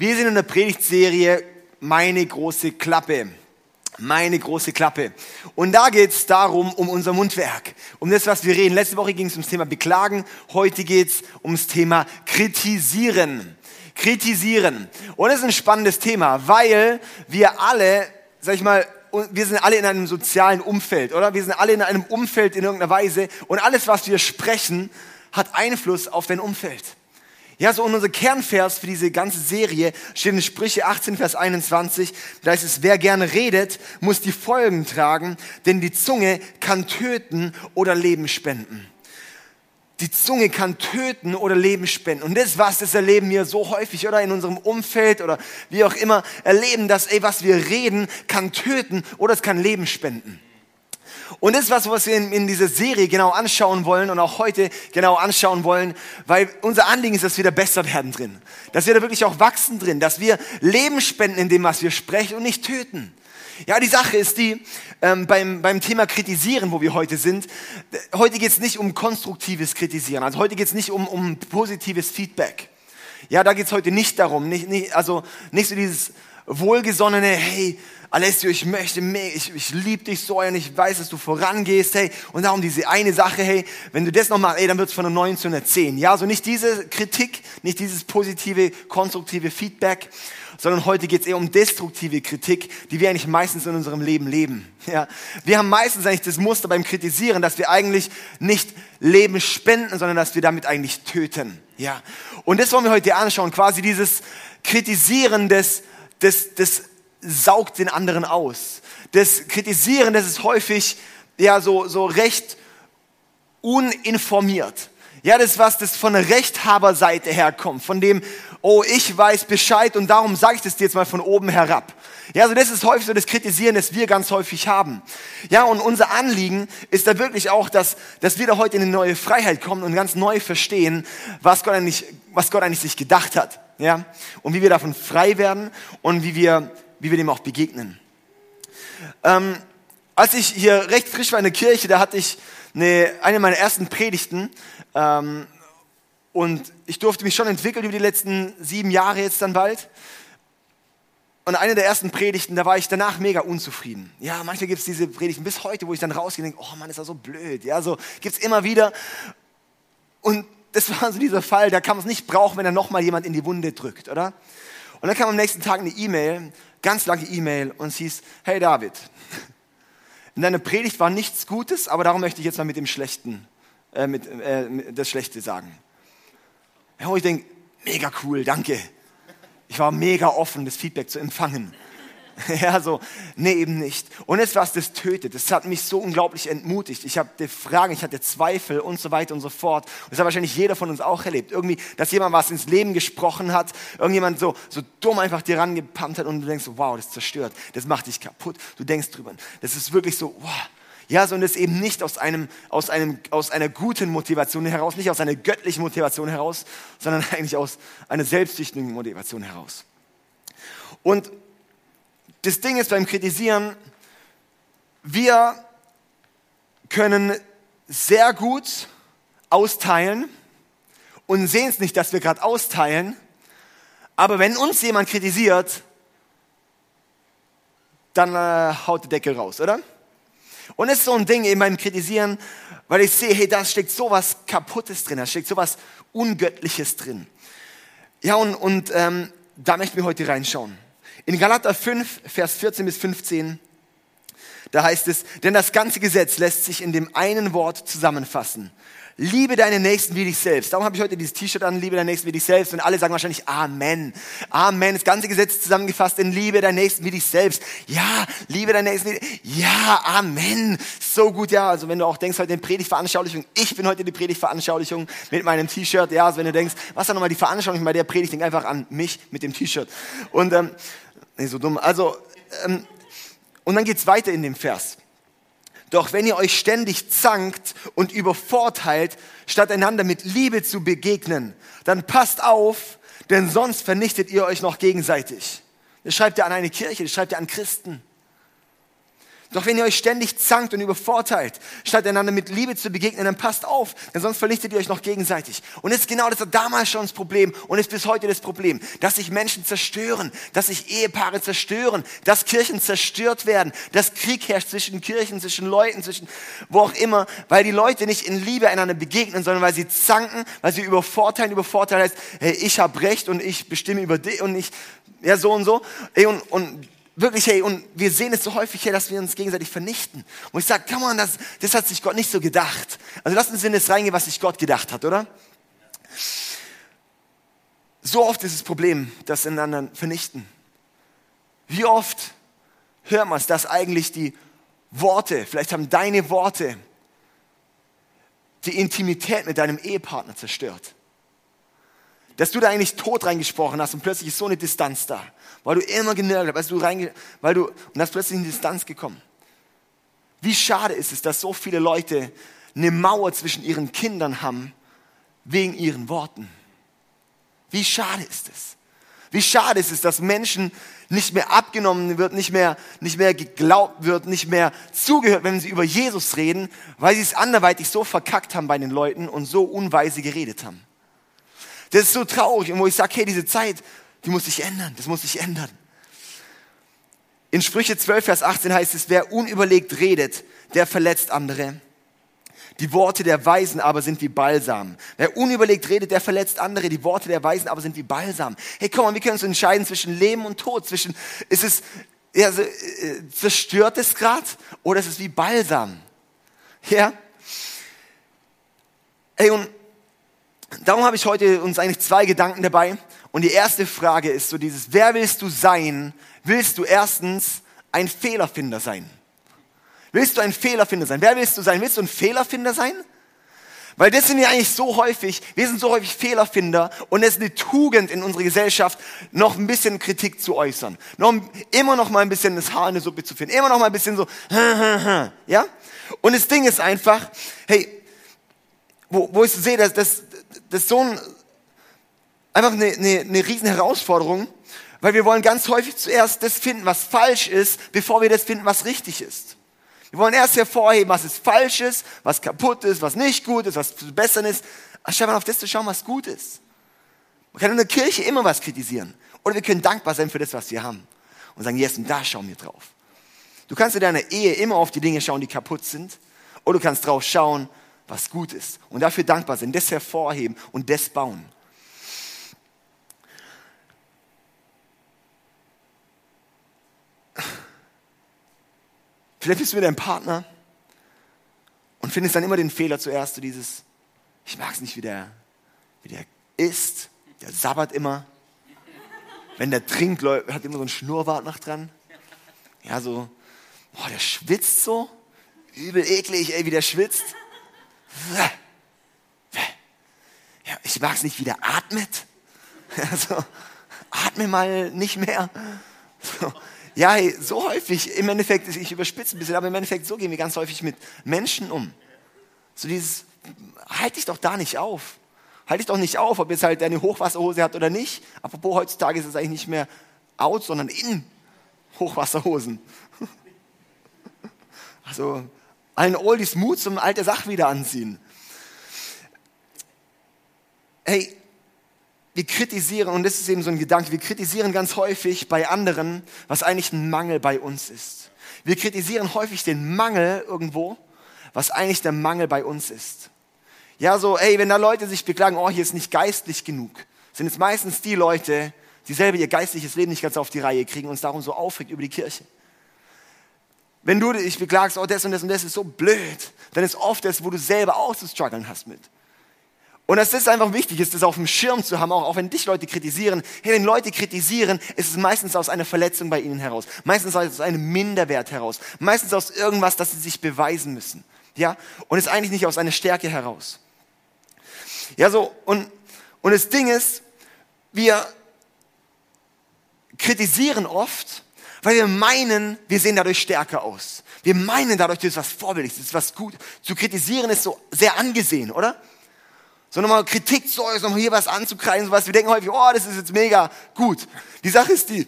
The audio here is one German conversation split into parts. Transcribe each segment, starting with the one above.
Wir sind in der Predigtserie Meine große Klappe. Meine große Klappe. Und da geht es darum, um unser Mundwerk, um das, was wir reden. Letzte Woche ging es ums Thema Beklagen, heute geht es ums Thema Kritisieren. Kritisieren. Und das ist ein spannendes Thema, weil wir alle, sag ich mal, wir sind alle in einem sozialen Umfeld, oder? Wir sind alle in einem Umfeld in irgendeiner Weise und alles, was wir sprechen, hat Einfluss auf dein Umfeld. Ja, so unser Kernvers für diese ganze Serie steht in Sprüche 18, Vers 21. Da heißt es, wer gerne redet, muss die Folgen tragen, denn die Zunge kann töten oder Leben spenden. Die Zunge kann töten oder Leben spenden. Und das was, das erleben wir so häufig, oder in unserem Umfeld oder wie auch immer, erleben, dass, ey, was wir reden, kann töten oder es kann Leben spenden. Und das ist was, was wir in, in dieser Serie genau anschauen wollen und auch heute genau anschauen wollen, weil unser Anliegen ist, dass wir da besser werden drin. Dass wir da wirklich auch wachsen drin, dass wir Leben spenden in dem, was wir sprechen und nicht töten. Ja, die Sache ist die, ähm, beim, beim Thema Kritisieren, wo wir heute sind, heute geht es nicht um konstruktives Kritisieren, also heute geht es nicht um, um positives Feedback. Ja, da geht es heute nicht darum, nicht, nicht, also nicht so dieses wohlgesonnene, hey, Alessio, ich möchte, ich, ich liebe dich so und ich weiß, dass du vorangehst, hey, und darum diese eine Sache, hey, wenn du das noch machst, ey, dann wird's von einer 9 zu einer 10. Ja, so nicht diese Kritik, nicht dieses positive, konstruktive Feedback, sondern heute geht's eher um destruktive Kritik, die wir eigentlich meistens in unserem Leben leben. Ja, wir haben meistens eigentlich das Muster beim Kritisieren, dass wir eigentlich nicht Leben spenden, sondern dass wir damit eigentlich töten. Ja, und das wollen wir heute anschauen, quasi dieses Kritisieren des, des, des saugt den anderen aus. Das Kritisieren, das ist häufig ja so, so recht uninformiert. Ja, das ist was, das von der Rechthaberseite herkommt, von dem, oh, ich weiß Bescheid und darum sage ich das dir jetzt mal von oben herab. Ja, also das ist häufig so das Kritisieren, das wir ganz häufig haben. Ja, und unser Anliegen ist da wirklich auch, dass, dass wir da heute in eine neue Freiheit kommen und ganz neu verstehen, was Gott eigentlich, was Gott eigentlich sich gedacht hat. Ja, und wie wir davon frei werden und wie wir wie wir dem auch begegnen. Ähm, als ich hier recht frisch war in der Kirche, da hatte ich eine, eine meiner ersten Predigten ähm, und ich durfte mich schon entwickeln über die letzten sieben Jahre jetzt dann bald. Und eine der ersten Predigten, da war ich danach mega unzufrieden. Ja, manchmal gibt es diese Predigten bis heute, wo ich dann rausgehe und denke, oh Mann, ist das so blöd. Ja, so gibt es immer wieder. Und das war so dieser Fall, da kann man es nicht brauchen, wenn da nochmal jemand in die Wunde drückt, oder? Und dann kam am nächsten Tag eine E-Mail ganz lange E-Mail und es hieß, hey David, in deiner Predigt war nichts Gutes, aber darum möchte ich jetzt mal mit dem Schlechten, äh, mit, äh, das Schlechte sagen. Und ich denke, mega cool, danke. Ich war mega offen, das Feedback zu empfangen. Ja, so, nee, eben nicht. Und jetzt was das tötet. Das hat mich so unglaublich entmutigt. Ich hatte Fragen, ich hatte Zweifel und so weiter und so fort. Und das hat wahrscheinlich jeder von uns auch erlebt. Irgendwie, dass jemand was ins Leben gesprochen hat, irgendjemand so, so dumm einfach dir rangepumpt hat und du denkst so, wow, das zerstört, das macht dich kaputt. Du denkst drüber. Das ist wirklich so, wow. Ja, sondern es eben nicht aus, einem, aus, einem, aus einer guten Motivation heraus, nicht aus einer göttlichen Motivation heraus, sondern eigentlich aus einer selbstsüchtigen Motivation heraus. Und das Ding ist beim Kritisieren, wir können sehr gut austeilen und sehen es nicht, dass wir gerade austeilen. Aber wenn uns jemand kritisiert, dann äh, haut der Deckel raus, oder? Und es ist so ein Ding eben beim Kritisieren, weil ich sehe, hey, da steckt sowas Kaputtes drin, da steckt sowas Ungöttliches drin. Ja, und, und ähm, da möchten wir heute reinschauen. In Galater 5, Vers 14 bis 15, da heißt es, denn das ganze Gesetz lässt sich in dem einen Wort zusammenfassen. Liebe deine Nächsten wie dich selbst. Darum habe ich heute dieses T-Shirt an, liebe deine Nächsten wie dich selbst. Und alle sagen wahrscheinlich Amen. Amen. Das ganze Gesetz zusammengefasst in Liebe deine Nächsten wie dich selbst. Ja, liebe deine Nächsten wie dich. Ja, Amen. So gut, ja. Also wenn du auch denkst, heute eine Predigtveranschaulichung. Ich bin heute die Predigtveranschaulichung mit meinem T-Shirt. Ja, also wenn du denkst, was ist nochmal die Veranschaulichung bei der Predigt? Denk einfach an mich mit dem T-Shirt. Und, ähm, Nee, so dumm. Also, ähm, und dann geht's weiter in dem Vers. Doch wenn ihr euch ständig zankt und übervorteilt, statt einander mit Liebe zu begegnen, dann passt auf, denn sonst vernichtet ihr euch noch gegenseitig. Das schreibt er an eine Kirche, das schreibt er an Christen. Doch wenn ihr euch ständig zankt und übervorteilt, statt einander mit Liebe zu begegnen, dann passt auf, denn sonst vernichtet ihr euch noch gegenseitig. Und ist genau das damals schon das Problem und ist bis heute das Problem, dass sich Menschen zerstören, dass sich Ehepaare zerstören, dass Kirchen zerstört werden, dass Krieg herrscht zwischen Kirchen, zwischen Leuten, zwischen wo auch immer, weil die Leute nicht in Liebe einander begegnen, sondern weil sie zanken, weil sie übervorteilen. Übervorteilen heißt, hey, ich habe Recht und ich bestimme über dich und ich, ja so und so. Hey, und, und Wirklich, hey, und wir sehen es so häufig, hey, dass wir uns gegenseitig vernichten. Und ich sage, come on, das, das hat sich Gott nicht so gedacht. Also lass uns in das reingehen, was sich Gott gedacht hat, oder? So oft ist das Problem, dass einander vernichten. Wie oft hört man es, dass eigentlich die Worte, vielleicht haben deine Worte die Intimität mit deinem Ehepartner zerstört dass du da eigentlich tot reingesprochen hast und plötzlich ist so eine Distanz da, weil du immer genörgelt hast, weil du, weil du, und hast plötzlich in die Distanz gekommen. Wie schade ist es, dass so viele Leute eine Mauer zwischen ihren Kindern haben wegen ihren Worten. Wie schade ist es? Wie schade ist es, dass Menschen nicht mehr abgenommen wird, nicht mehr, nicht mehr geglaubt wird, nicht mehr zugehört, wenn sie über Jesus reden, weil sie es anderweitig so verkackt haben bei den Leuten und so unweise geredet haben. Das ist so traurig. Und wo ich sage, hey, diese Zeit, die muss sich ändern. Das muss sich ändern. In Sprüche 12, Vers 18 heißt es, wer unüberlegt redet, der verletzt andere. Die Worte der Weisen aber sind wie Balsam. Wer unüberlegt redet, der verletzt andere. Die Worte der Weisen aber sind wie Balsam. Hey, komm mal, wir können uns entscheiden zwischen Leben und Tod. Zwischen, ist es, ja, so, äh, zerstört es gerade oder ist es wie Balsam? Ja? Hey, und Darum habe ich heute uns eigentlich zwei Gedanken dabei. Und die erste Frage ist so dieses, wer willst du sein? Willst du erstens ein Fehlerfinder sein? Willst du ein Fehlerfinder sein? Wer willst du sein? Willst du ein Fehlerfinder sein? Weil das sind wir eigentlich so häufig, wir sind so häufig Fehlerfinder und es ist eine Tugend in unserer Gesellschaft, noch ein bisschen Kritik zu äußern. Noch, immer noch mal ein bisschen das Haar in der Suppe zu finden. Immer noch mal ein bisschen so, ja? Und das Ding ist einfach, hey, wo, wo ich sehe, dass, dass, das ist so ein, einfach eine, eine, eine riesen Herausforderung, weil wir wollen ganz häufig zuerst das finden, was falsch ist, bevor wir das finden, was richtig ist. Wir wollen erst hervorheben, was ist falsch ist, was kaputt ist, was nicht gut ist, was zu bessern ist, anstatt mal auf das zu schauen, was gut ist. Man kann in der Kirche immer was kritisieren. Oder wir können dankbar sein für das, was wir haben. Und sagen, yes, und da schauen wir drauf. Du kannst in deiner Ehe immer auf die Dinge schauen, die kaputt sind. Oder du kannst drauf schauen, was gut ist und dafür dankbar sind, das hervorheben und das bauen. Vielleicht bist du mit deinem Partner und findest dann immer den Fehler zuerst, so dieses, ich mag es nicht, wie der, wie der isst, der sabbert immer. Wenn der trinkt, hat immer so ein Schnurrbart noch dran. Ja, so, boah, der schwitzt so, übel eklig, ey, wie der schwitzt. Ja, ich mag es nicht, wie der atmet. Also, atme mal nicht mehr. So. Ja, so häufig, im Endeffekt, ich überspitze ein bisschen, aber im Endeffekt, so gehen wir ganz häufig mit Menschen um. So dieses, halt dich doch da nicht auf. Halt dich doch nicht auf, ob jetzt halt deine Hochwasserhose hat oder nicht. Apropos, heutzutage ist es eigentlich nicht mehr out, sondern in Hochwasserhosen. Also, allen Oldies Mut zum alte Sach wieder anziehen. Hey, wir kritisieren, und das ist eben so ein Gedanke, wir kritisieren ganz häufig bei anderen, was eigentlich ein Mangel bei uns ist. Wir kritisieren häufig den Mangel irgendwo, was eigentlich der Mangel bei uns ist. Ja, so, hey, wenn da Leute sich beklagen, oh, hier ist nicht geistlich genug, sind es meistens die Leute, die selber ihr geistliches Leben nicht ganz auf die Reihe kriegen und uns darum so aufregt über die Kirche. Wenn du dich beklagst, oh, das und das und das ist so blöd, dann ist oft das, wo du selber auch zu strugglen hast mit. Und es ist einfach wichtig, ist das auf dem Schirm zu haben, auch, auch wenn dich Leute kritisieren. Hey, wenn Leute kritisieren, ist es meistens aus einer Verletzung bei ihnen heraus. Meistens aus einem Minderwert heraus. Meistens aus irgendwas, das sie sich beweisen müssen. Ja? Und ist eigentlich nicht aus einer Stärke heraus. Ja, so, und, und das Ding ist, wir kritisieren oft, weil wir meinen, wir sehen dadurch stärker aus. Wir meinen dadurch, das ist was Vorbildliches, das ist was gut. Zu kritisieren ist so sehr angesehen, oder? So nochmal Kritik zu äußern, nochmal hier was anzukreisen, sowas. Wir denken häufig, oh, das ist jetzt mega gut. Die Sache ist die,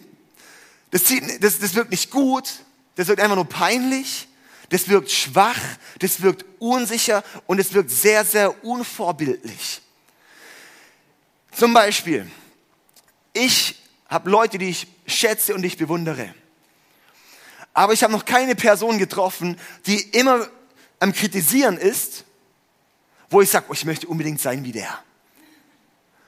das, zieht, das, das wirkt nicht gut, das wirkt einfach nur peinlich, das wirkt schwach, das wirkt unsicher und es wirkt sehr, sehr unvorbildlich. Zum Beispiel, ich habe Leute, die ich schätze und ich bewundere. Aber ich habe noch keine Person getroffen, die immer am Kritisieren ist, wo ich sage, oh, ich möchte unbedingt sein wie der.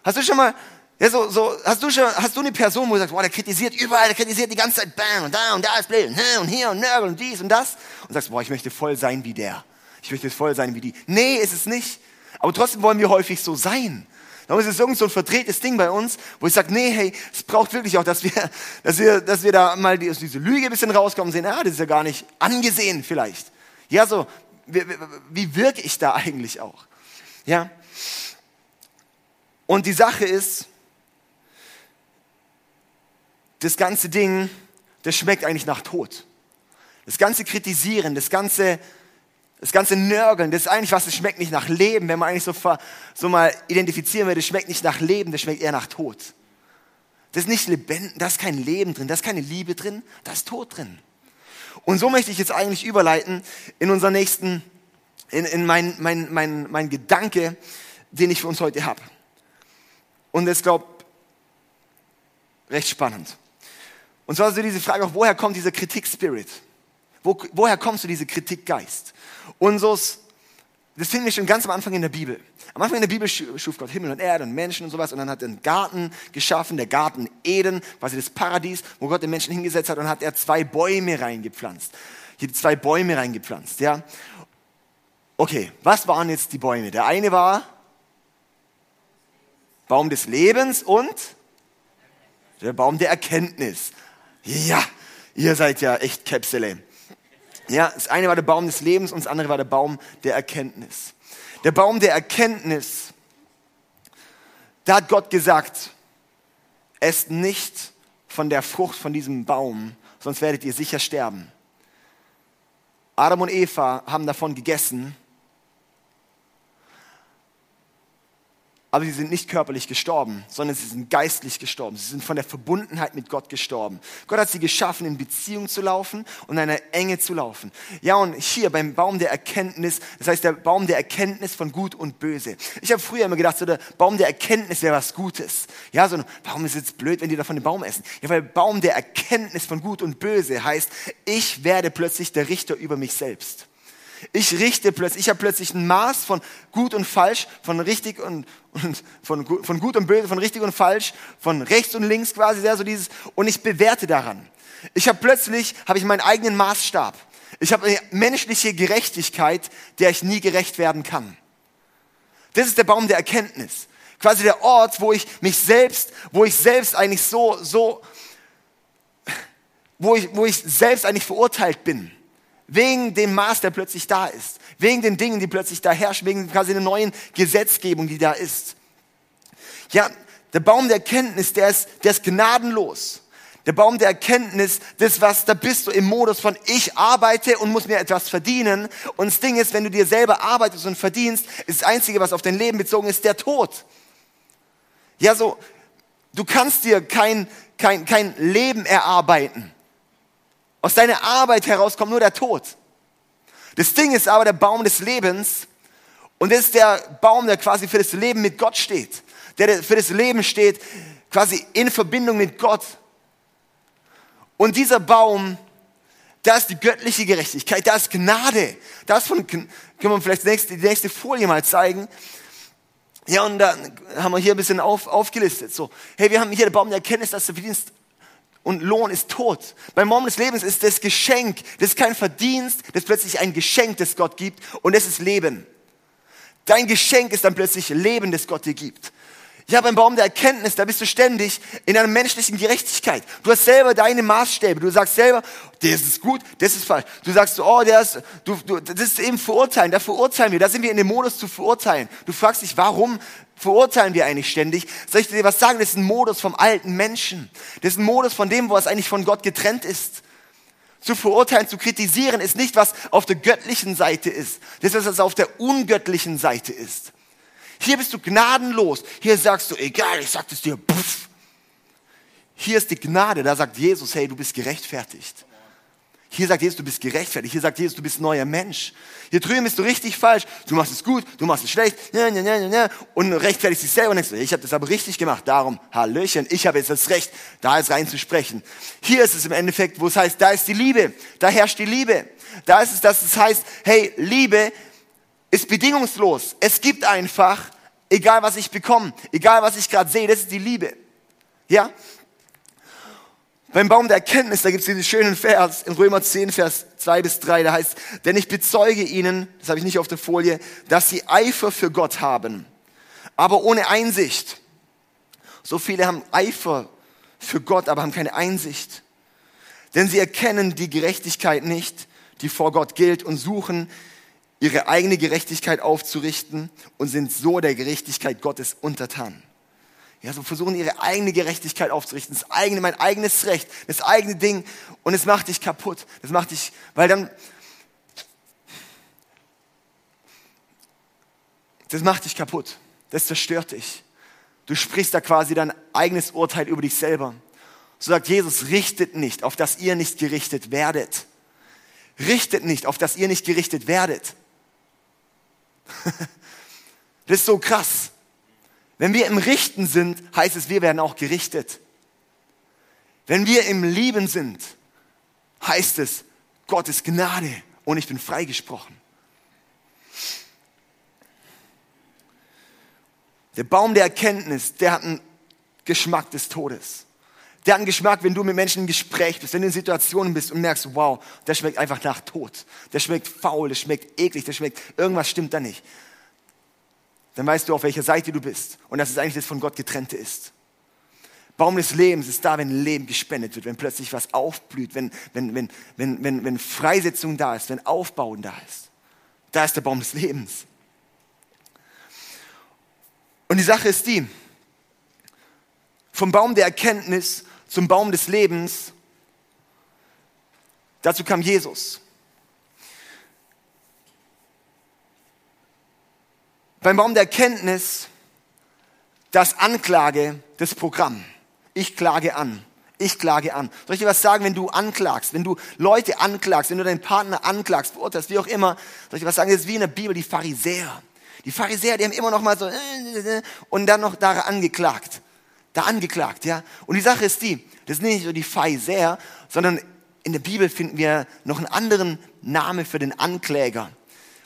Hast du schon mal, ja, so, so, hast du schon, hast du eine Person, wo du sagst, boah, der kritisiert überall, der kritisiert die ganze Zeit, bam, und da und da ist blöd, und hier und nörgel und dies und das, und sagst, boah, ich möchte voll sein wie der. Ich möchte voll sein wie die. Nee, ist es nicht. Aber trotzdem wollen wir häufig so sein. Ist es irgend so ein verdrehtes Ding bei uns, wo ich sage, nee, hey, es braucht wirklich auch, dass wir, dass wir, dass wir da mal die, diese Lüge ein bisschen rauskommen sehen, ah, das ist ja gar nicht angesehen vielleicht. Ja, so, wie, wie wirke ich da eigentlich auch? Ja. Und die Sache ist, das ganze Ding, das schmeckt eigentlich nach Tod. Das ganze Kritisieren, das ganze das ganze Nörgeln, das ist eigentlich was, das schmeckt nicht nach Leben. Wenn man eigentlich so, so mal identifizieren würde, das schmeckt nicht nach Leben, das schmeckt eher nach Tod. Das ist nicht lebendig, da ist kein Leben drin, da ist keine Liebe drin, da ist Tod drin. Und so möchte ich jetzt eigentlich überleiten in unseren nächsten, in, in mein, mein, mein, mein Gedanke, den ich für uns heute habe. Und das glaube recht spannend. Und zwar so diese Frage auch, woher kommt dieser Kritik-Spirit? Wo, woher kommst du diese Kritikgeist? So, das finden wir schon ganz am Anfang in der Bibel. Am Anfang in der Bibel schuf Gott Himmel und Erde und Menschen und sowas und dann hat er einen Garten geschaffen, der Garten Eden, quasi das Paradies, wo Gott den Menschen hingesetzt hat und hat er zwei Bäume reingepflanzt. Hier zwei Bäume reingepflanzt, ja. Okay, was waren jetzt die Bäume? Der eine war Baum des Lebens und der Baum der Erkenntnis. Ja, ihr seid ja echt Käpsele. Ja, das eine war der Baum des Lebens und das andere war der Baum der Erkenntnis. Der Baum der Erkenntnis, da hat Gott gesagt, esst nicht von der Frucht von diesem Baum, sonst werdet ihr sicher sterben. Adam und Eva haben davon gegessen aber sie sind nicht körperlich gestorben, sondern sie sind geistlich gestorben. Sie sind von der Verbundenheit mit Gott gestorben. Gott hat sie geschaffen, in Beziehung zu laufen und in einer Enge zu laufen. Ja, und hier beim Baum der Erkenntnis, das heißt der Baum der Erkenntnis von Gut und Böse. Ich habe früher immer gedacht, so der Baum der Erkenntnis wäre was Gutes. Ja, so, warum ist es jetzt blöd, wenn die davon den Baum essen? Ja, weil Baum der Erkenntnis von Gut und Böse heißt, ich werde plötzlich der Richter über mich selbst. Ich richte plötzlich, ich habe plötzlich ein Maß von gut und falsch, von richtig und, und von, von gut und böse, von richtig und falsch, von rechts und links quasi, sehr so dieses, und ich bewerte daran. Ich habe plötzlich, habe ich meinen eigenen Maßstab. Ich habe eine menschliche Gerechtigkeit, der ich nie gerecht werden kann. Das ist der Baum der Erkenntnis. Quasi der Ort, wo ich mich selbst, wo ich selbst eigentlich so, so, wo ich, wo ich selbst eigentlich verurteilt bin. Wegen dem Maß, der plötzlich da ist. Wegen den Dingen, die plötzlich da herrschen. Wegen quasi der neuen Gesetzgebung, die da ist. Ja, der Baum der Erkenntnis, der ist, der ist gnadenlos. Der Baum der Erkenntnis, das was, da bist du im Modus von ich arbeite und muss mir etwas verdienen. Und das Ding ist, wenn du dir selber arbeitest und verdienst, ist das Einzige, was auf dein Leben bezogen ist, der Tod. Ja, so, du kannst dir kein, kein, kein Leben erarbeiten. Aus deiner Arbeit heraus kommt nur der Tod. Das Ding ist aber der Baum des Lebens und das ist der Baum, der quasi für das Leben mit Gott steht. Der für das Leben steht, quasi in Verbindung mit Gott. Und dieser Baum, da ist die göttliche Gerechtigkeit, da ist Gnade. Das von, können wir vielleicht die nächste, die nächste Folie mal zeigen. Ja, und dann haben wir hier ein bisschen auf, aufgelistet. So, hey, wir haben hier den Baum der Erkenntnis, dass du verdienst und Lohn ist Tod. Beim Baum des Lebens ist das Geschenk, das ist kein Verdienst, das ist plötzlich ein Geschenk, das Gott gibt und das ist Leben. Dein Geschenk ist dann plötzlich Leben, das Gott dir gibt. Ja, beim Baum der Erkenntnis, da bist du ständig in einer menschlichen Gerechtigkeit. Du hast selber deine Maßstäbe. Du sagst selber, das ist gut, das ist falsch. Du sagst, oh, der ist, du, du, das ist eben verurteilen. Da verurteilen wir. Da sind wir in dem Modus zu verurteilen. Du fragst dich, warum verurteilen wir eigentlich ständig? Soll ich dir was sagen? Das ist ein Modus vom alten Menschen. Das ist ein Modus von dem, was eigentlich von Gott getrennt ist. Zu verurteilen, zu kritisieren, ist nicht, was auf der göttlichen Seite ist. Das ist, was auf der ungöttlichen Seite ist. Hier bist du gnadenlos. Hier sagst du, egal, ich sag es dir, pff. Hier ist die Gnade, da sagt Jesus, hey, du bist gerechtfertigt. Hier sagt Jesus, du bist gerechtfertigt. Hier sagt Jesus, du bist neuer Mensch. Hier drüben bist du richtig falsch. Du machst es gut, du machst es schlecht. Und rechtfertigst dich selber und denkst, ich habe das aber richtig gemacht. Darum, Hallöchen, ich habe jetzt das Recht, da jetzt reinzusprechen. Hier ist es im Endeffekt, wo es heißt, da ist die Liebe. Da herrscht die Liebe. Da ist es, dass es heißt, hey, Liebe ist bedingungslos. Es gibt einfach, egal was ich bekomme, egal was ich gerade sehe, das ist die Liebe. Ja? Beim Baum der Erkenntnis, da gibt es diesen schönen Vers in Römer 10, Vers 2 bis 3, da heißt, denn ich bezeuge ihnen, das habe ich nicht auf der Folie, dass sie Eifer für Gott haben, aber ohne Einsicht. So viele haben Eifer für Gott, aber haben keine Einsicht. Denn sie erkennen die Gerechtigkeit nicht, die vor Gott gilt und suchen, ihre eigene Gerechtigkeit aufzurichten und sind so der Gerechtigkeit Gottes untertan. Ja, so versuchen ihre eigene Gerechtigkeit aufzurichten, das eigene, mein eigenes Recht, das eigene Ding und es macht dich kaputt. Das macht dich, weil dann, das macht dich kaputt. Das zerstört dich. Du sprichst da quasi dein eigenes Urteil über dich selber. So sagt Jesus, richtet nicht, auf dass ihr nicht gerichtet werdet. Richtet nicht, auf dass ihr nicht gerichtet werdet. das ist so krass. Wenn wir im Richten sind, heißt es, wir werden auch gerichtet. Wenn wir im Lieben sind, heißt es, Gott ist Gnade und ich bin freigesprochen. Der Baum der Erkenntnis, der hat einen Geschmack des Todes. Der hat einen Geschmack, wenn du mit Menschen im Gespräch bist, wenn du in Situationen bist und merkst, wow, der schmeckt einfach nach Tod. Der schmeckt faul, der schmeckt eklig, der schmeckt, irgendwas stimmt da nicht dann weißt du, auf welcher Seite du bist und dass es eigentlich das von Gott getrennte ist. Baum des Lebens ist da, wenn Leben gespendet wird, wenn plötzlich was aufblüht, wenn, wenn, wenn, wenn, wenn, wenn Freisetzung da ist, wenn Aufbauen da ist. Da ist der Baum des Lebens. Und die Sache ist die, vom Baum der Erkenntnis zum Baum des Lebens, dazu kam Jesus. beim Baum der Erkenntnis das Anklage, das Programm. Ich klage an. Ich klage an. Soll ich dir was sagen, wenn du anklagst, wenn du Leute anklagst, wenn du deinen Partner anklagst, verurteilst, wie auch immer, soll ich dir was sagen, das ist wie in der Bibel die Pharisäer. Die Pharisäer, die haben immer noch mal so und dann noch da angeklagt. Da angeklagt, ja. Und die Sache ist die, das sind nicht so die Pharisäer, sondern in der Bibel finden wir noch einen anderen Namen für den Ankläger.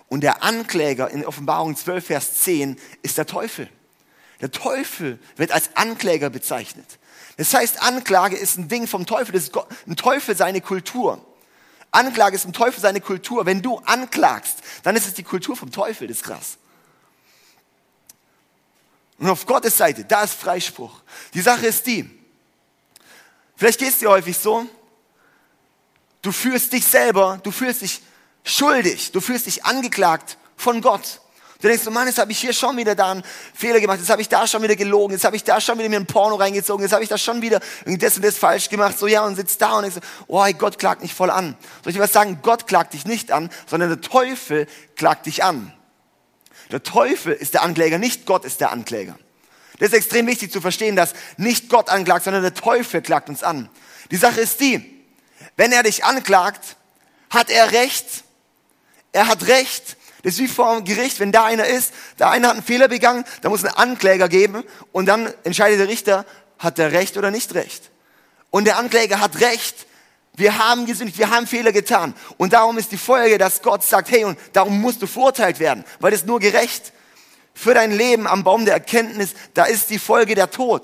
Und der Ankläger in Offenbarung 12, Vers 10 ist der Teufel. Der Teufel wird als Ankläger bezeichnet. Das heißt, Anklage ist ein Ding vom Teufel. Das ist ein Teufel seine Kultur. Anklage ist ein Teufel seine Kultur. Wenn du anklagst, dann ist es die Kultur vom Teufel. Das ist krass. Und auf Gottes Seite, da ist Freispruch. Die Sache ist die, vielleicht geht es dir häufig so, du fühlst dich selber, du fühlst dich schuldig. Du fühlst dich angeklagt von Gott. Du denkst, oh Mann, jetzt habe ich hier schon wieder da einen Fehler gemacht, jetzt habe ich da schon wieder gelogen, jetzt habe ich da schon wieder mir ein Porno reingezogen, jetzt habe ich da schon wieder das und das falsch gemacht. So ja, und sitzt da und denkst, oh, Gott klagt mich voll an. Soll ich dir was sagen? Gott klagt dich nicht an, sondern der Teufel klagt dich an. Der Teufel ist der Ankläger, nicht Gott ist der Ankläger. Das ist extrem wichtig zu verstehen, dass nicht Gott anklagt, sondern der Teufel klagt uns an. Die Sache ist die, wenn er dich anklagt, hat er Recht, er hat Recht. Das ist wie vor dem Gericht, wenn da einer ist, der eine hat einen Fehler begangen, da muss ein Ankläger geben und dann entscheidet der Richter, hat er Recht oder nicht Recht. Und der Ankläger hat Recht. Wir haben gesündigt, wir haben Fehler getan. Und darum ist die Folge, dass Gott sagt, hey, und darum musst du verurteilt werden, weil das nur gerecht. Für dein Leben am Baum der Erkenntnis, da ist die Folge der Tod.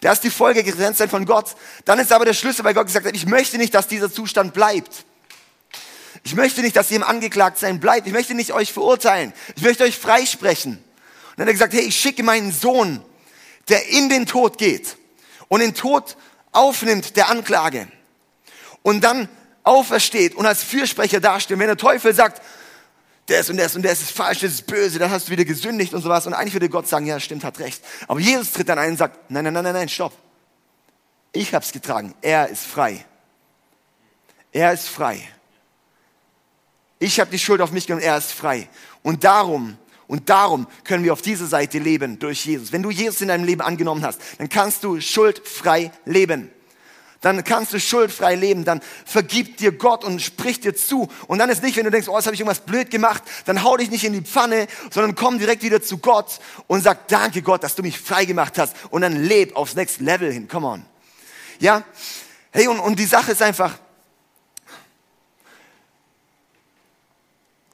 Da ist die Folge getrennt sein von Gott. Dann ist aber der Schlüssel, weil Gott gesagt hat, ich möchte nicht, dass dieser Zustand bleibt. Ich möchte nicht, dass ihr im Angeklagtsein bleibt. Ich möchte nicht euch verurteilen. Ich möchte euch freisprechen. Und dann hat er gesagt, hey, ich schicke meinen Sohn, der in den Tod geht und den Tod aufnimmt der Anklage und dann aufersteht und als Fürsprecher dasteht. wenn der Teufel sagt, das und das und das ist falsch, das ist böse, dann hast du wieder gesündigt und sowas. Und eigentlich würde Gott sagen, ja, stimmt, hat recht. Aber Jesus tritt dann ein und sagt, nein, nein, nein, nein, nein, stopp. Ich hab's getragen. Er ist frei. Er ist frei. Ich habe die Schuld auf mich genommen, er ist frei. Und darum, und darum können wir auf dieser Seite leben durch Jesus. Wenn du Jesus in deinem Leben angenommen hast, dann kannst du schuldfrei leben. Dann kannst du schuldfrei leben, dann vergibt dir Gott und spricht dir zu. Und dann ist nicht, wenn du denkst, oh, jetzt habe ich irgendwas blöd gemacht, dann hau dich nicht in die Pfanne, sondern komm direkt wieder zu Gott und sag, danke Gott, dass du mich frei gemacht hast. Und dann leb aufs Next Level hin, come on. Ja? Hey, und, und die Sache ist einfach,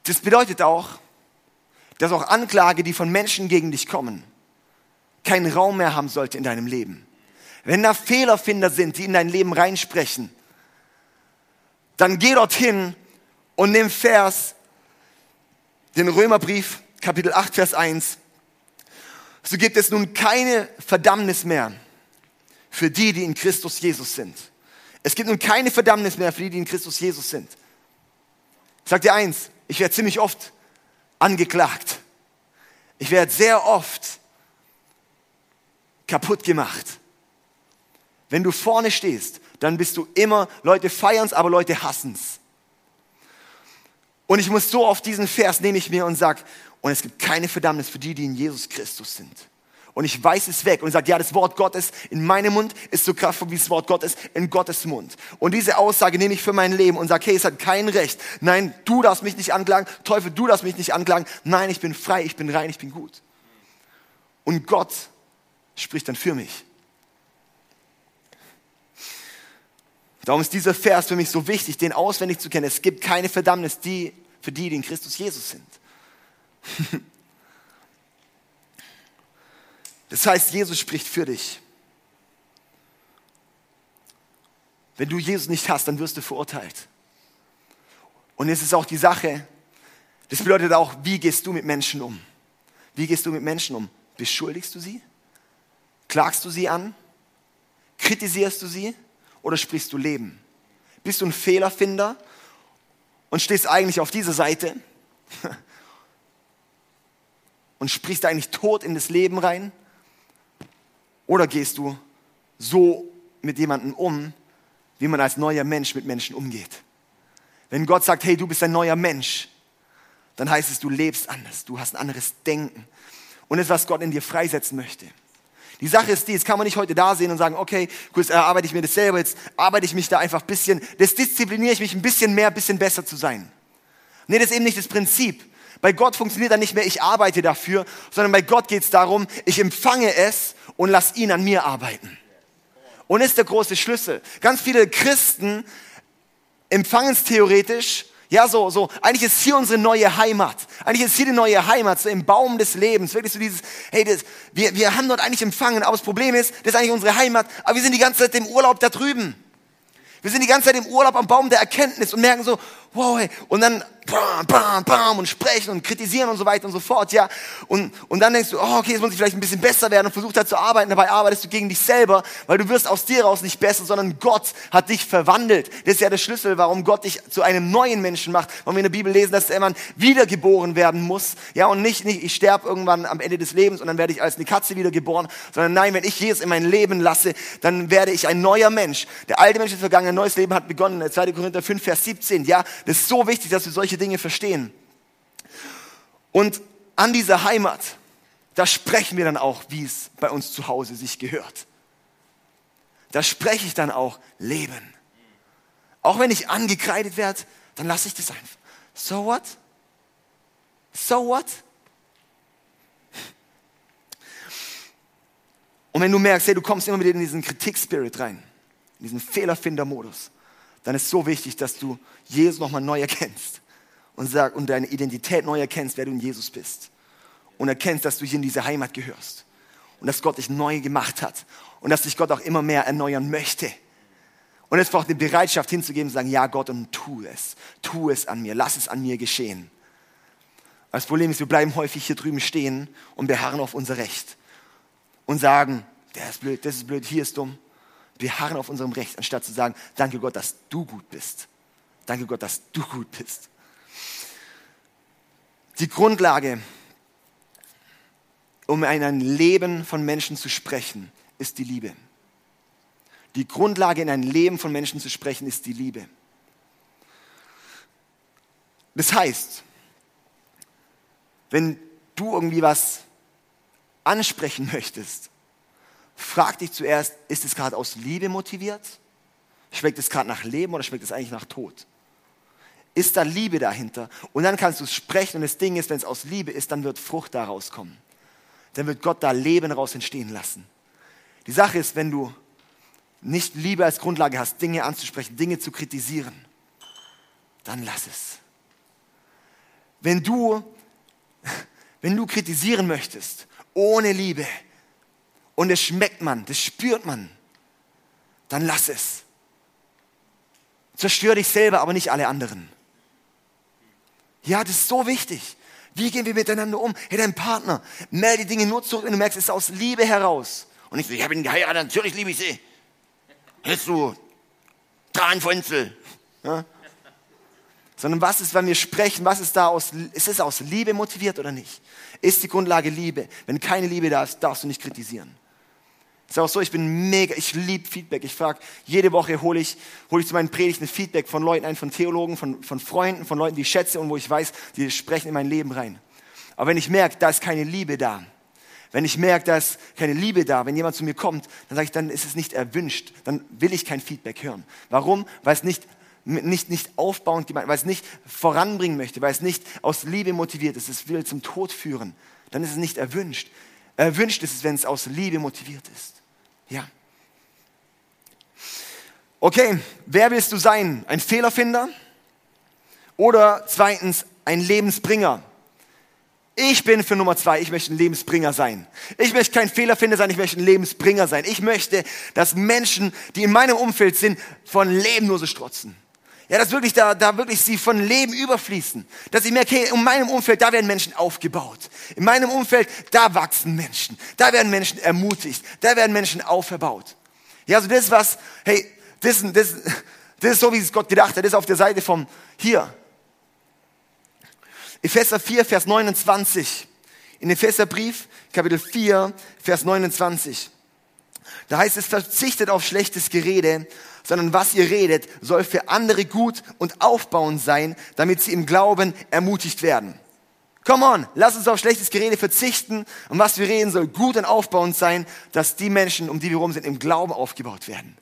das bedeutet auch, dass auch Anklage, die von Menschen gegen dich kommen, keinen Raum mehr haben sollte in deinem Leben. Wenn da Fehlerfinder sind, die in dein Leben reinsprechen, dann geh dorthin und nimm Vers, den Römerbrief, Kapitel 8, Vers 1. So gibt es nun keine Verdammnis mehr für die, die in Christus Jesus sind. Es gibt nun keine Verdammnis mehr für die, die in Christus Jesus sind. Sag dir eins, ich werde ziemlich oft angeklagt. Ich werde sehr oft kaputt gemacht. Wenn du vorne stehst, dann bist du immer, Leute feiern es, aber Leute hassen es. Und ich muss so auf diesen Vers nehme ich mir und sag, und es gibt keine Verdammnis für die, die in Jesus Christus sind. Und ich weiß es weg und sage, ja, das Wort Gottes in meinem Mund ist so kraftvoll wie das Wort Gottes in Gottes Mund. Und diese Aussage nehme ich für mein Leben und sage, hey, es hat kein Recht. Nein, du darfst mich nicht anklagen. Teufel, du darfst mich nicht anklagen. Nein, ich bin frei, ich bin rein, ich bin gut. Und Gott spricht dann für mich. Darum ist dieser Vers für mich so wichtig, den auswendig zu kennen. Es gibt keine Verdammnis die, für die, die in Christus Jesus sind. Das heißt, Jesus spricht für dich. Wenn du Jesus nicht hast, dann wirst du verurteilt. Und es ist auch die Sache, das bedeutet auch, wie gehst du mit Menschen um? Wie gehst du mit Menschen um? Beschuldigst du sie? Klagst du sie an? Kritisierst du sie? Oder sprichst du Leben? Bist du ein Fehlerfinder und stehst eigentlich auf dieser Seite und sprichst eigentlich tot in das Leben rein? Oder gehst du so mit jemandem um, wie man als neuer Mensch mit Menschen umgeht? Wenn Gott sagt, hey, du bist ein neuer Mensch, dann heißt es, du lebst anders, du hast ein anderes Denken. Und ist, was Gott in dir freisetzen möchte. Die Sache ist die, jetzt kann man nicht heute da sehen und sagen, okay, gut, jetzt erarbeite ich mir das selber, jetzt arbeite ich mich da einfach ein bisschen, das diszipliniere ich mich ein bisschen mehr, ein bisschen besser zu sein. Nee, das ist eben nicht das Prinzip. Bei Gott funktioniert dann nicht mehr, ich arbeite dafür, sondern bei Gott geht es darum, ich empfange es und lass ihn an mir arbeiten. Und ist der große Schlüssel. Ganz viele Christen empfangen es theoretisch, ja, so, so, eigentlich ist hier unsere neue Heimat. Eigentlich ist hier die neue Heimat, so im Baum des Lebens. Wirklich so dieses, hey, das, wir, wir haben dort eigentlich empfangen, aber das Problem ist, das ist eigentlich unsere Heimat, aber wir sind die ganze Zeit im Urlaub da drüben. Wir sind die ganze Zeit im Urlaub am Baum der Erkenntnis und merken so, wow, hey, und dann bam, bam, bam und sprechen und kritisieren und so weiter und so fort, ja. Und, und dann denkst du, oh, okay, jetzt muss ich vielleicht ein bisschen besser werden und versuchst halt zu arbeiten, dabei arbeitest du gegen dich selber, weil du wirst aus dir raus nicht besser, sondern Gott hat dich verwandelt. Das ist ja der Schlüssel, warum Gott dich zu einem neuen Menschen macht, warum wir in der Bibel lesen, dass man wiedergeboren werden muss, ja, und nicht, nicht ich sterbe irgendwann am Ende des Lebens und dann werde ich als eine Katze wiedergeboren, sondern nein, wenn ich Jesus in mein Leben lasse, dann werde ich ein neuer Mensch. Der alte Mensch ist vergangen, ein neues Leben hat begonnen. 2. Korinther 5, Vers 17, ja, das ist so wichtig, dass wir solche Dinge verstehen. Und an dieser Heimat, da sprechen wir dann auch, wie es bei uns zu Hause sich gehört. Da spreche ich dann auch Leben. Auch wenn ich angekreidet werde, dann lasse ich das einfach. So what? So what? Und wenn du merkst, hey, du kommst immer wieder in diesen Kritik-Spirit rein, in diesen Fehlerfinder-Modus, dann ist es so wichtig, dass du Jesus nochmal neu erkennst und, sag, und deine Identität neu erkennst, wer du in Jesus bist. Und erkennst, dass du hier in diese Heimat gehörst. Und dass Gott dich neu gemacht hat. Und dass dich Gott auch immer mehr erneuern möchte. Und es braucht eine Bereitschaft hinzugeben und sagen, ja Gott, und tu es. Tu es an mir. Lass es an mir geschehen. Das Problem ist, wir bleiben häufig hier drüben stehen und beharren auf unser Recht. Und sagen, der ist blöd, das ist blöd, hier ist dumm wir harren auf unserem Recht, anstatt zu sagen, danke Gott, dass du gut bist. Danke Gott, dass du gut bist. Die Grundlage, um in ein Leben von Menschen zu sprechen, ist die Liebe. Die Grundlage, in ein Leben von Menschen zu sprechen, ist die Liebe. Das heißt, wenn du irgendwie was ansprechen möchtest, frag dich zuerst, ist es gerade aus Liebe motiviert Schmeckt es gerade nach Leben oder schmeckt es eigentlich nach Tod? Ist da Liebe dahinter? Und dann kannst du es sprechen und das Ding ist, wenn es aus Liebe ist, dann wird Frucht daraus kommen. Dann wird Gott da Leben raus entstehen lassen. Die Sache ist, wenn du nicht Liebe als Grundlage hast, Dinge anzusprechen, Dinge zu kritisieren, dann lass es. Wenn du, wenn du kritisieren möchtest, ohne Liebe, und es schmeckt man, das spürt man, dann lass es. Zerstör dich selber, aber nicht alle anderen. Ja, das ist so wichtig. Wie gehen wir miteinander um? Hey, dein Partner, melde die Dinge nur zurück, wenn du merkst, es ist aus Liebe heraus. Und ich so, ich habe ihn geheiratet, natürlich liebe ich sie. Hörst du, Tranfunzel. Ja? Sondern was ist, wenn wir sprechen, was ist da aus, ist es aus Liebe motiviert oder nicht? Ist die Grundlage Liebe? Wenn keine Liebe da ist, darfst du nicht kritisieren. Ist auch so, ich bin mega, ich liebe Feedback. Ich frage, jede Woche hole ich, hole ich zu meinen Predigten Feedback von Leuten ein, von Theologen, von, von Freunden, von Leuten, die ich schätze und wo ich weiß, die sprechen in mein Leben rein. Aber wenn ich merke, da ist keine Liebe da, wenn ich merke, da ist keine Liebe da, wenn jemand zu mir kommt, dann sage ich, dann ist es nicht erwünscht, dann will ich kein Feedback hören. Warum? Weil es nicht, nicht, nicht aufbauend gemeint, weil es nicht voranbringen möchte, weil es nicht aus Liebe motiviert ist, es will zum Tod führen. Dann ist es nicht erwünscht. Erwünscht ist es, wenn es aus Liebe motiviert ist. Ja. Okay, wer willst du sein? Ein Fehlerfinder? Oder zweitens ein Lebensbringer? Ich bin für Nummer zwei, ich möchte ein Lebensbringer sein. Ich möchte kein Fehlerfinder sein, ich möchte ein Lebensbringer sein. Ich möchte, dass Menschen, die in meinem Umfeld sind, von Leben nur so strotzen. Ja, dass wirklich da, da wirklich sie von Leben überfließen. Dass ich merke, in meinem Umfeld, da werden Menschen aufgebaut. In meinem Umfeld, da wachsen Menschen. Da werden Menschen ermutigt. Da werden Menschen auferbaut. Ja, also das ist was, hey, das, das, das ist so, wie es Gott gedacht hat. Das ist auf der Seite vom, hier. Epheser 4, Vers 29. In Epheserbrief, Kapitel 4, Vers 29. Da heißt es, verzichtet auf schlechtes Gerede, sondern was ihr redet, soll für andere gut und aufbauend sein, damit sie im Glauben ermutigt werden. Come on, lass uns auf schlechtes Gerede verzichten und was wir reden soll gut und aufbauend sein, dass die Menschen, um die wir rum sind, im Glauben aufgebaut werden.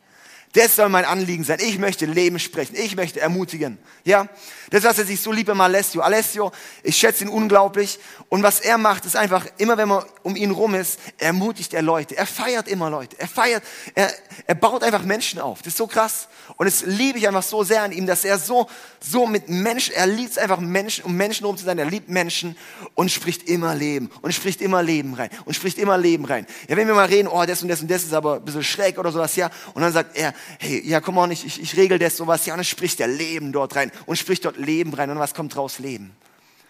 Das soll mein Anliegen sein. Ich möchte Leben sprechen. Ich möchte ermutigen. Ja? Das, was er sich so liebt immer Alessio. Alessio, ich schätze ihn unglaublich. Und was er macht, ist einfach, immer wenn man um ihn rum ist, ermutigt er Leute. Er feiert immer Leute. Er feiert, er, er baut einfach Menschen auf. Das ist so krass. Und es liebe ich einfach so sehr an ihm, dass er so, so mit Menschen, er liebt es einfach Menschen, um Menschen rum zu sein. Er liebt Menschen und spricht immer Leben. Und spricht immer Leben rein. Und spricht immer Leben rein. Ja, wenn wir mal reden, oh, das und das und das ist aber ein bisschen schräg oder sowas, ja. Und dann sagt er, hey, ja, komm on, ich, ich, ich regel das sowas, ja, und dann spricht er Leben dort rein und spricht dort Leben rein und was kommt draus? Leben.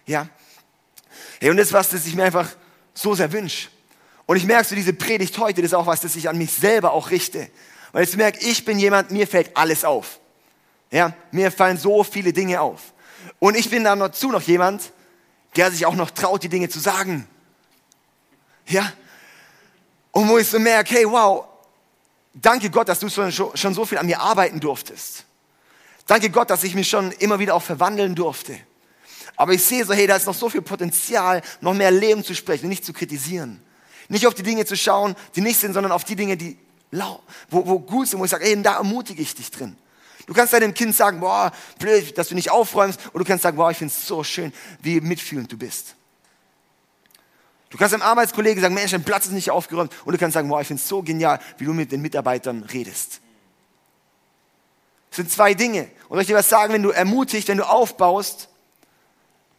Ja? Hey, und das ist was, das ich mir einfach so sehr wünsche. Und ich merke so, diese Predigt heute, das ist auch was, das ich an mich selber auch richte. Weil ich merke, ich bin jemand, mir fällt alles auf. Ja, mir fallen so viele Dinge auf. Und ich bin dann dazu noch jemand, der sich auch noch traut, die Dinge zu sagen. Ja? Und wo ich so merke, hey, wow, danke Gott, dass du schon, so viel an mir arbeiten durftest. Danke Gott, dass ich mich schon immer wieder auch verwandeln durfte. Aber ich sehe so, hey, da ist noch so viel Potenzial, noch mehr Leben zu sprechen, nicht zu kritisieren. Nicht auf die Dinge zu schauen, die nicht sind, sondern auf die Dinge, die lau, wo, wo gut sind, wo ich sage, hey, da ermutige ich dich drin. Du kannst deinem Kind sagen, boah, blöd, dass du nicht aufräumst, oder du kannst sagen, boah, ich finde es so schön, wie mitfühlend du bist. Du kannst deinem Arbeitskollegen sagen, Mensch, dein Platz ist nicht aufgeräumt, und du kannst sagen, boah, ich finde es so genial, wie du mit den Mitarbeitern redest. Das sind zwei Dinge. Und soll ich dir was sagen, wenn du ermutigst, wenn du aufbaust,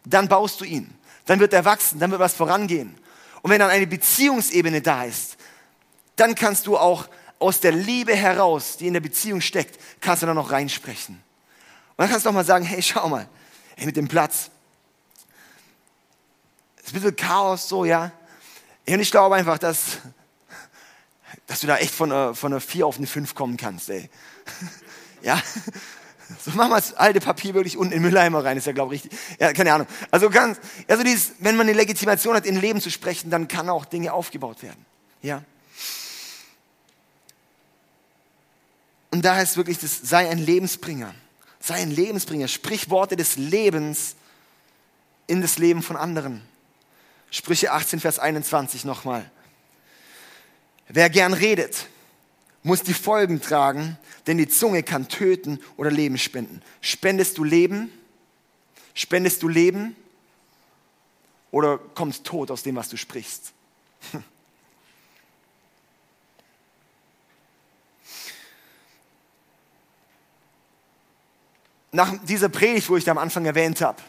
dann baust du ihn. Dann wird er wachsen, dann wird was vorangehen. Und wenn dann eine Beziehungsebene da ist, dann kannst du auch aus der Liebe heraus, die in der Beziehung steckt, kannst du dann noch reinsprechen. Und dann kannst du auch mal sagen, hey, schau mal, hey, mit dem Platz. Ist ein bisschen Chaos so, ja. Und ich glaube einfach, dass, dass du da echt von einer, von einer 4 auf eine 5 kommen kannst, ey. Ja, so machen wir das alte Papier wirklich unten in Mülleimer rein, ist ja, glaube ich, richtig. Ja, keine Ahnung. Also ganz, also dieses, wenn man eine Legitimation hat, in Leben zu sprechen, dann kann auch Dinge aufgebaut werden. Ja. Und da heißt wirklich, das sei ein Lebensbringer. Sei ein Lebensbringer. Sprich Worte des Lebens in das Leben von anderen. Sprüche 18, Vers 21 nochmal. Wer gern redet, muss die Folgen tragen, denn die Zunge kann töten oder Leben spenden. Spendest du Leben? Spendest du Leben? Oder kommt Tod aus dem, was du sprichst? Nach dieser Predigt, wo ich da am Anfang erwähnt habe,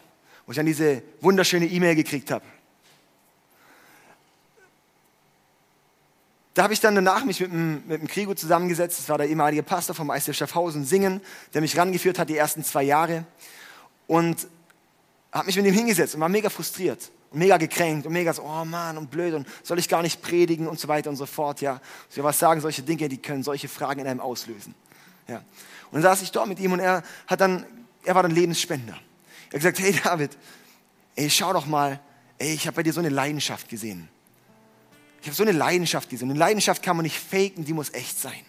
wo ich dann diese wunderschöne E-Mail gekriegt habe, da habe ich dann danach mich mit dem, mit dem Krigo zusammengesetzt. Das war der ehemalige Pastor vom ICF Schaffhausen Singen, der mich rangeführt hat die ersten zwei Jahre. Und habe mich mit ihm hingesetzt und war mega frustriert und mega gekränkt und mega so, oh Mann und blöd und soll ich gar nicht predigen und so weiter und so fort. Ja, so was sagen solche Dinge, die können solche Fragen in einem auslösen. Ja. Und dann saß ich dort mit ihm und er hat dann, er war dann Lebensspender. Er hat gesagt, hey David, ey, schau doch mal, ey, ich habe bei dir so eine Leidenschaft gesehen. Ich habe so eine Leidenschaft gesehen. Eine Leidenschaft kann man nicht faken, die muss echt sein.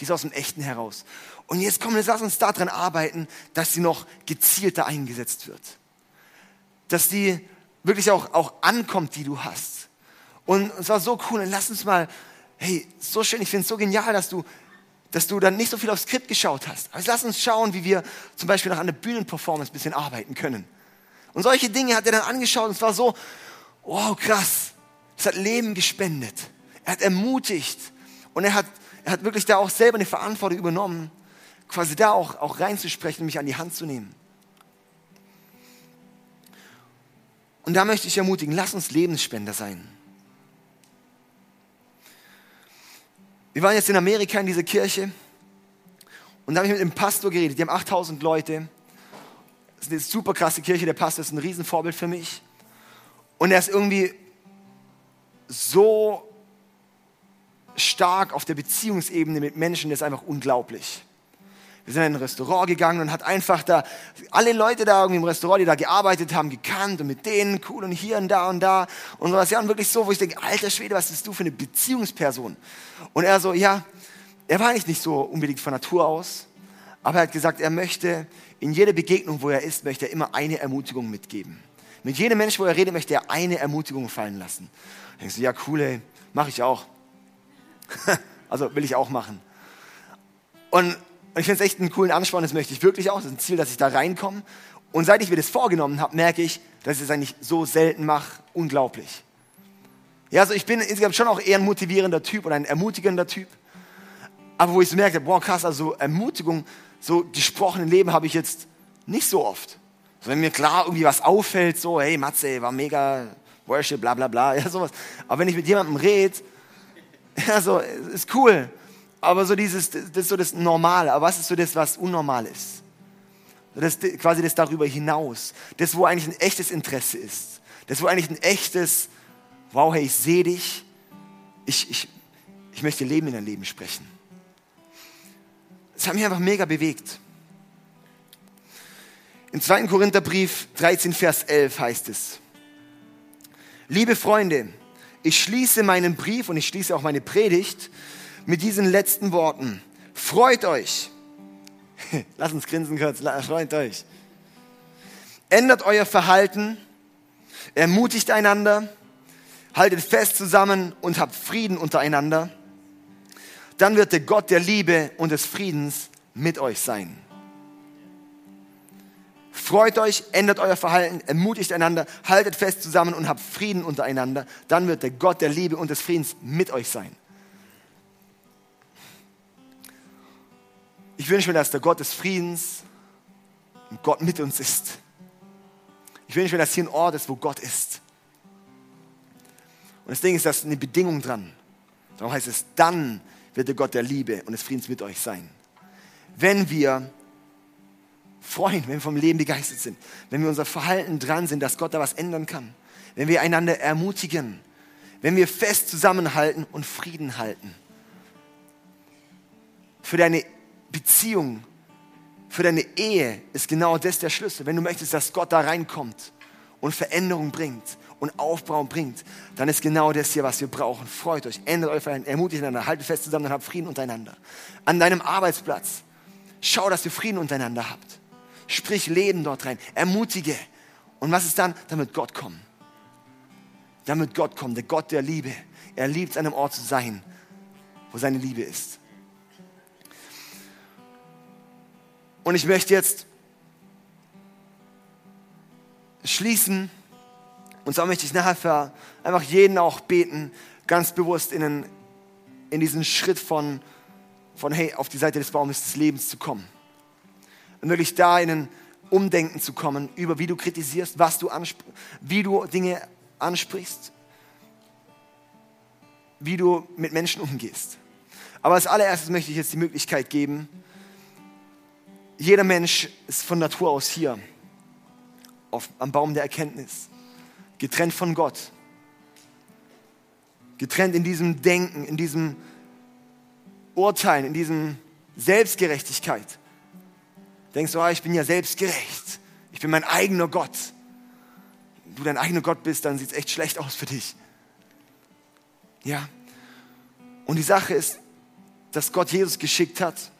Die ist aus dem Echten heraus. Und jetzt kommen wir, lass uns daran arbeiten, dass sie noch gezielter eingesetzt wird. Dass die wirklich auch, auch ankommt, die du hast. Und es war so cool. Und lass uns mal, hey, so schön, ich finde es so genial, dass du, dass du dann nicht so viel aufs Skript geschaut hast. Aber lass uns schauen, wie wir zum Beispiel noch an der Bühnenperformance ein bisschen arbeiten können. Und solche Dinge hat er dann angeschaut und es war so, wow, krass. Es hat Leben gespendet. Er hat ermutigt. Und er hat, er hat wirklich da auch selber eine Verantwortung übernommen, quasi da auch, auch reinzusprechen und mich an die Hand zu nehmen. Und da möchte ich ermutigen, lass uns Lebensspender sein. Wir waren jetzt in Amerika in dieser Kirche und da habe ich mit dem Pastor geredet. Die haben 8000 Leute. Das ist eine super krasse Kirche. Der Pastor ist ein Riesenvorbild für mich. Und er ist irgendwie so stark auf der Beziehungsebene mit Menschen, das ist einfach unglaublich. Wir sind in ein Restaurant gegangen und hat einfach da alle Leute da irgendwie im Restaurant, die da gearbeitet haben, gekannt und mit denen cool und hier und da und da und sowas. Ja, und wirklich so, wo ich denke, alter Schwede, was bist du für eine Beziehungsperson? Und er so, ja, er war eigentlich nicht so unbedingt von Natur aus, aber er hat gesagt, er möchte in jeder Begegnung, wo er ist, möchte er immer eine Ermutigung mitgeben. Mit jedem Menschen, wo er redet, möchte er eine Ermutigung fallen lassen. Denkst du, ja, cool, ey, mache ich auch. also will ich auch machen. Und ich finde es echt einen coolen Ansporn, das möchte ich wirklich auch. Das ist ein Ziel, dass ich da reinkomme. Und seit ich mir das vorgenommen habe, merke ich, dass ich es eigentlich so selten mache. Unglaublich. Ja, also ich bin insgesamt schon auch eher ein motivierender Typ oder ein ermutigender Typ. Aber wo ich so merke, boah, krass, also Ermutigung, so gesprochen im Leben habe ich jetzt nicht so oft. Wenn mir klar irgendwie was auffällt, so, hey Matze, war mega Worship, bla bla bla, ja, sowas. Aber wenn ich mit jemandem rede, ja, so, ist cool. Aber so dieses, das ist so das Normale. Aber was ist so das, was unnormal ist? Das quasi das darüber hinaus. Das, wo eigentlich ein echtes Interesse ist. Das, wo eigentlich ein echtes, wow, hey, ich sehe dich. Ich, ich, ich möchte Leben in dein Leben sprechen. Das hat mich einfach mega bewegt. Im 2. Korintherbrief 13, Vers 11 heißt es, Liebe Freunde, ich schließe meinen Brief und ich schließe auch meine Predigt mit diesen letzten Worten. Freut euch. Lass uns grinsen kurz. Freut euch. Ändert euer Verhalten. Ermutigt einander. Haltet fest zusammen und habt Frieden untereinander. Dann wird der Gott der Liebe und des Friedens mit euch sein. Freut euch, ändert euer Verhalten, ermutigt einander, haltet fest zusammen und habt Frieden untereinander. Dann wird der Gott der Liebe und des Friedens mit euch sein. Ich wünsche mir, dass der Gott des Friedens und Gott mit uns ist. Ich wünsche mir, dass hier ein Ort ist, wo Gott ist. Und das Ding ist, da ist eine Bedingung dran. Darum heißt es, dann wird der Gott der Liebe und des Friedens mit euch sein. Wenn wir freuen, wenn wir vom Leben begeistert sind, wenn wir unser Verhalten dran sind, dass Gott da was ändern kann, wenn wir einander ermutigen, wenn wir fest zusammenhalten und Frieden halten. Für deine Beziehung, für deine Ehe ist genau das der Schlüssel. Wenn du möchtest, dass Gott da reinkommt und Veränderung bringt und Aufbau bringt, dann ist genau das hier, was wir brauchen. Freut euch, ändert euch, ermutigt einander, haltet fest zusammen und habt Frieden untereinander. An deinem Arbeitsplatz, schau, dass ihr Frieden untereinander habt. Sprich Leben dort rein. Ermutige. Und was ist dann? Damit Gott kommt. Damit Gott kommt, der Gott der Liebe. Er liebt an einem Ort zu sein, wo seine Liebe ist. Und ich möchte jetzt schließen. Und zwar möchte ich nachher für einfach jeden auch beten, ganz bewusst in, einen, in diesen Schritt von, von, hey, auf die Seite des Baumes des Lebens zu kommen. Und wirklich da in ein Umdenken zu kommen über wie du kritisierst, was du wie du Dinge ansprichst, wie du mit Menschen umgehst. Aber als allererstes möchte ich jetzt die Möglichkeit geben, jeder Mensch ist von Natur aus hier, auf, am Baum der Erkenntnis, getrennt von Gott, getrennt in diesem Denken, in diesem Urteilen, in diesem Selbstgerechtigkeit. Denkst du, ah, ich bin ja selbstgerecht, ich bin mein eigener Gott. Wenn du dein eigener Gott bist, dann sieht es echt schlecht aus für dich. Ja. Und die Sache ist, dass Gott Jesus geschickt hat,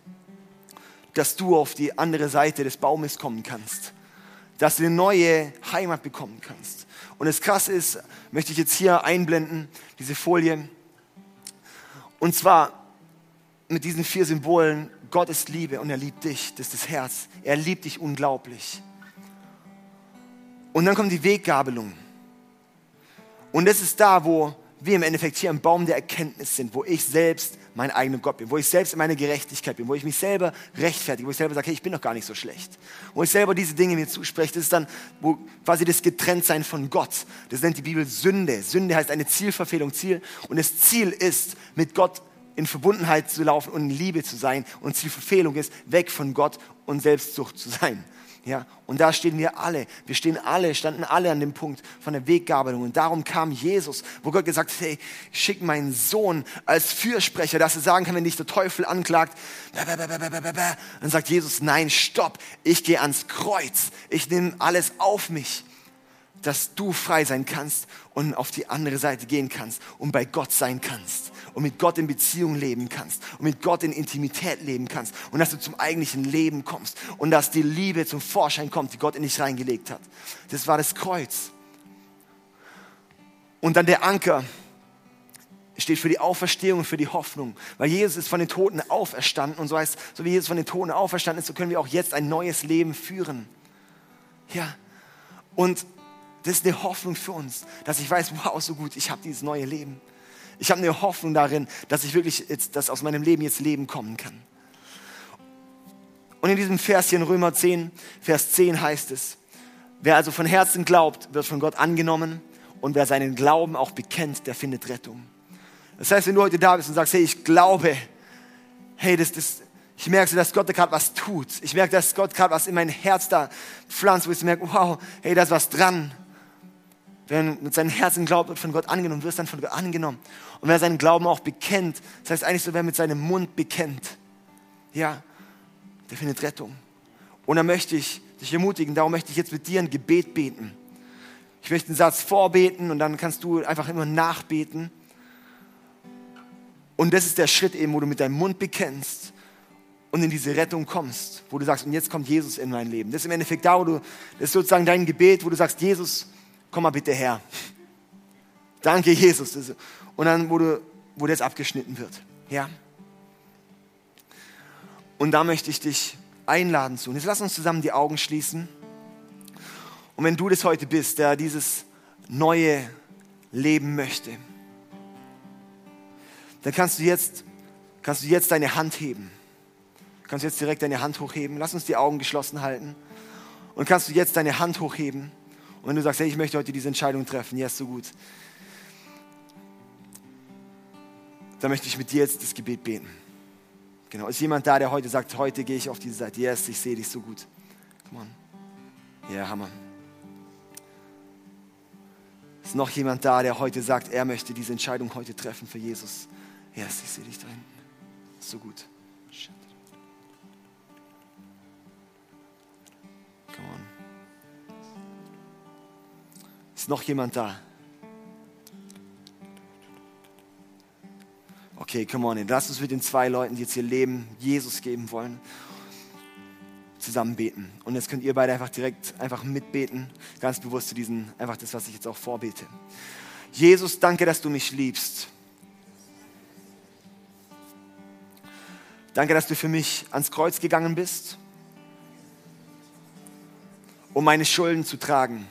dass du auf die andere Seite des Baumes kommen kannst, dass du eine neue Heimat bekommen kannst. Und das Krasse ist, möchte ich jetzt hier einblenden, diese Folie. Und zwar mit diesen vier Symbolen, Gott ist Liebe und er liebt dich, das ist das Herz. Er liebt dich unglaublich. Und dann kommt die Weggabelung. Und das ist da, wo wir im Endeffekt hier am Baum der Erkenntnis sind, wo ich selbst mein eigener Gott bin, wo ich selbst in meiner Gerechtigkeit bin, wo ich mich selber rechtfertige, wo ich selber sage, hey, ich bin doch gar nicht so schlecht. Wo ich selber diese Dinge mir zuspreche, das ist dann wo quasi das Getrenntsein von Gott. Das nennt die Bibel Sünde. Sünde heißt eine Zielverfehlung, Ziel. Und das Ziel ist, mit Gott in Verbundenheit zu laufen und in Liebe zu sein. Und Zielverfehlung ist, weg von Gott und Selbstsucht zu sein. Ja, und da stehen wir alle. Wir stehen alle, standen alle an dem Punkt von der Weggabelung. Und darum kam Jesus, wo Gott gesagt hat, hey, schick meinen Sohn als Fürsprecher, dass er sagen kann, wenn dich der Teufel anklagt, dann sagt Jesus, nein, stopp, ich gehe ans Kreuz. Ich nehme alles auf mich dass du frei sein kannst und auf die andere Seite gehen kannst und bei Gott sein kannst und mit Gott in Beziehung leben kannst und mit Gott in Intimität leben kannst und dass du zum eigentlichen Leben kommst und dass die Liebe zum Vorschein kommt, die Gott in dich reingelegt hat. Das war das Kreuz. Und dann der Anker steht für die Auferstehung und für die Hoffnung, weil Jesus ist von den Toten auferstanden und so heißt, so wie Jesus von den Toten auferstanden ist, so können wir auch jetzt ein neues Leben führen. Ja. Und das ist eine Hoffnung für uns, dass ich weiß, wow, so gut, ich habe dieses neue Leben. Ich habe eine Hoffnung darin, dass ich wirklich jetzt, dass aus meinem Leben jetzt Leben kommen kann. Und in diesem Vers hier in Römer 10, Vers 10 heißt es, wer also von Herzen glaubt, wird von Gott angenommen und wer seinen Glauben auch bekennt, der findet Rettung. Das heißt, wenn du heute da bist und sagst, hey, ich glaube, hey, das, das, ich merke, dass Gott da gerade was tut. Ich merke, dass Gott gerade was in mein Herz da pflanzt, wo ich merke, wow, hey, da ist was dran. Wer mit seinem Herzen glaubt, wird von Gott angenommen, wirst dann von Gott angenommen. Und wer seinen Glauben auch bekennt, das heißt eigentlich so, wer mit seinem Mund bekennt, ja, der findet Rettung. Und da möchte ich dich ermutigen, darum möchte ich jetzt mit dir ein Gebet beten. Ich möchte einen Satz vorbeten und dann kannst du einfach immer nachbeten. Und das ist der Schritt eben, wo du mit deinem Mund bekennst und in diese Rettung kommst, wo du sagst, und jetzt kommt Jesus in mein Leben. Das ist im Endeffekt da, wo du, das ist sozusagen dein Gebet, wo du sagst, Jesus, komm mal bitte her. Danke, Jesus. Und dann, du, wo das abgeschnitten wird. Ja. Und da möchte ich dich einladen zu. Und jetzt lass uns zusammen die Augen schließen. Und wenn du das heute bist, der dieses neue Leben möchte, dann kannst du jetzt, kannst du jetzt deine Hand heben. Kannst du jetzt direkt deine Hand hochheben. Lass uns die Augen geschlossen halten. Und kannst du jetzt deine Hand hochheben. Und wenn du sagst, hey, ich möchte heute diese Entscheidung treffen, ja, ist so gut. Dann möchte ich mit dir jetzt das Gebet beten. Genau, ist jemand da, der heute sagt, heute gehe ich auf diese Seite. Yes, ich sehe dich so gut. Come on. Ja, yeah, Hammer. Ist noch jemand da, der heute sagt, er möchte diese Entscheidung heute treffen für Jesus? Yes, ich sehe dich da hinten. So gut. Ist noch jemand da? Okay, come on. Lass uns mit den zwei Leuten, die jetzt ihr Leben Jesus geben wollen, zusammen beten. Und jetzt könnt ihr beide einfach direkt einfach mitbeten, ganz bewusst zu diesen, einfach das, was ich jetzt auch vorbete. Jesus, danke, dass du mich liebst. Danke, dass du für mich ans Kreuz gegangen bist um meine Schulden zu tragen.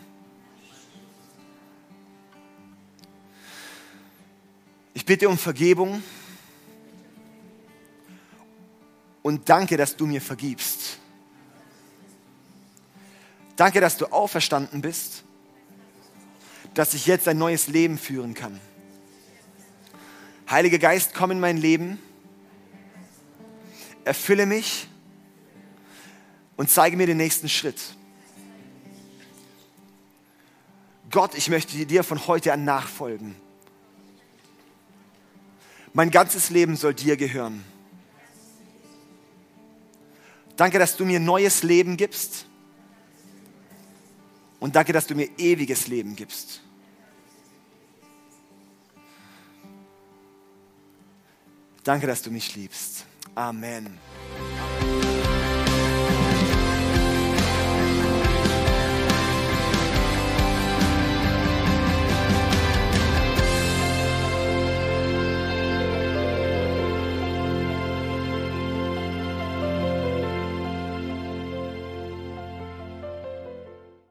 Ich bitte um Vergebung und danke, dass du mir vergibst. Danke, dass du auferstanden bist, dass ich jetzt ein neues Leben führen kann. Heiliger Geist, komm in mein Leben, erfülle mich und zeige mir den nächsten Schritt. Gott, ich möchte dir von heute an nachfolgen. Mein ganzes Leben soll dir gehören. Danke, dass du mir neues Leben gibst. Und danke, dass du mir ewiges Leben gibst. Danke, dass du mich liebst. Amen.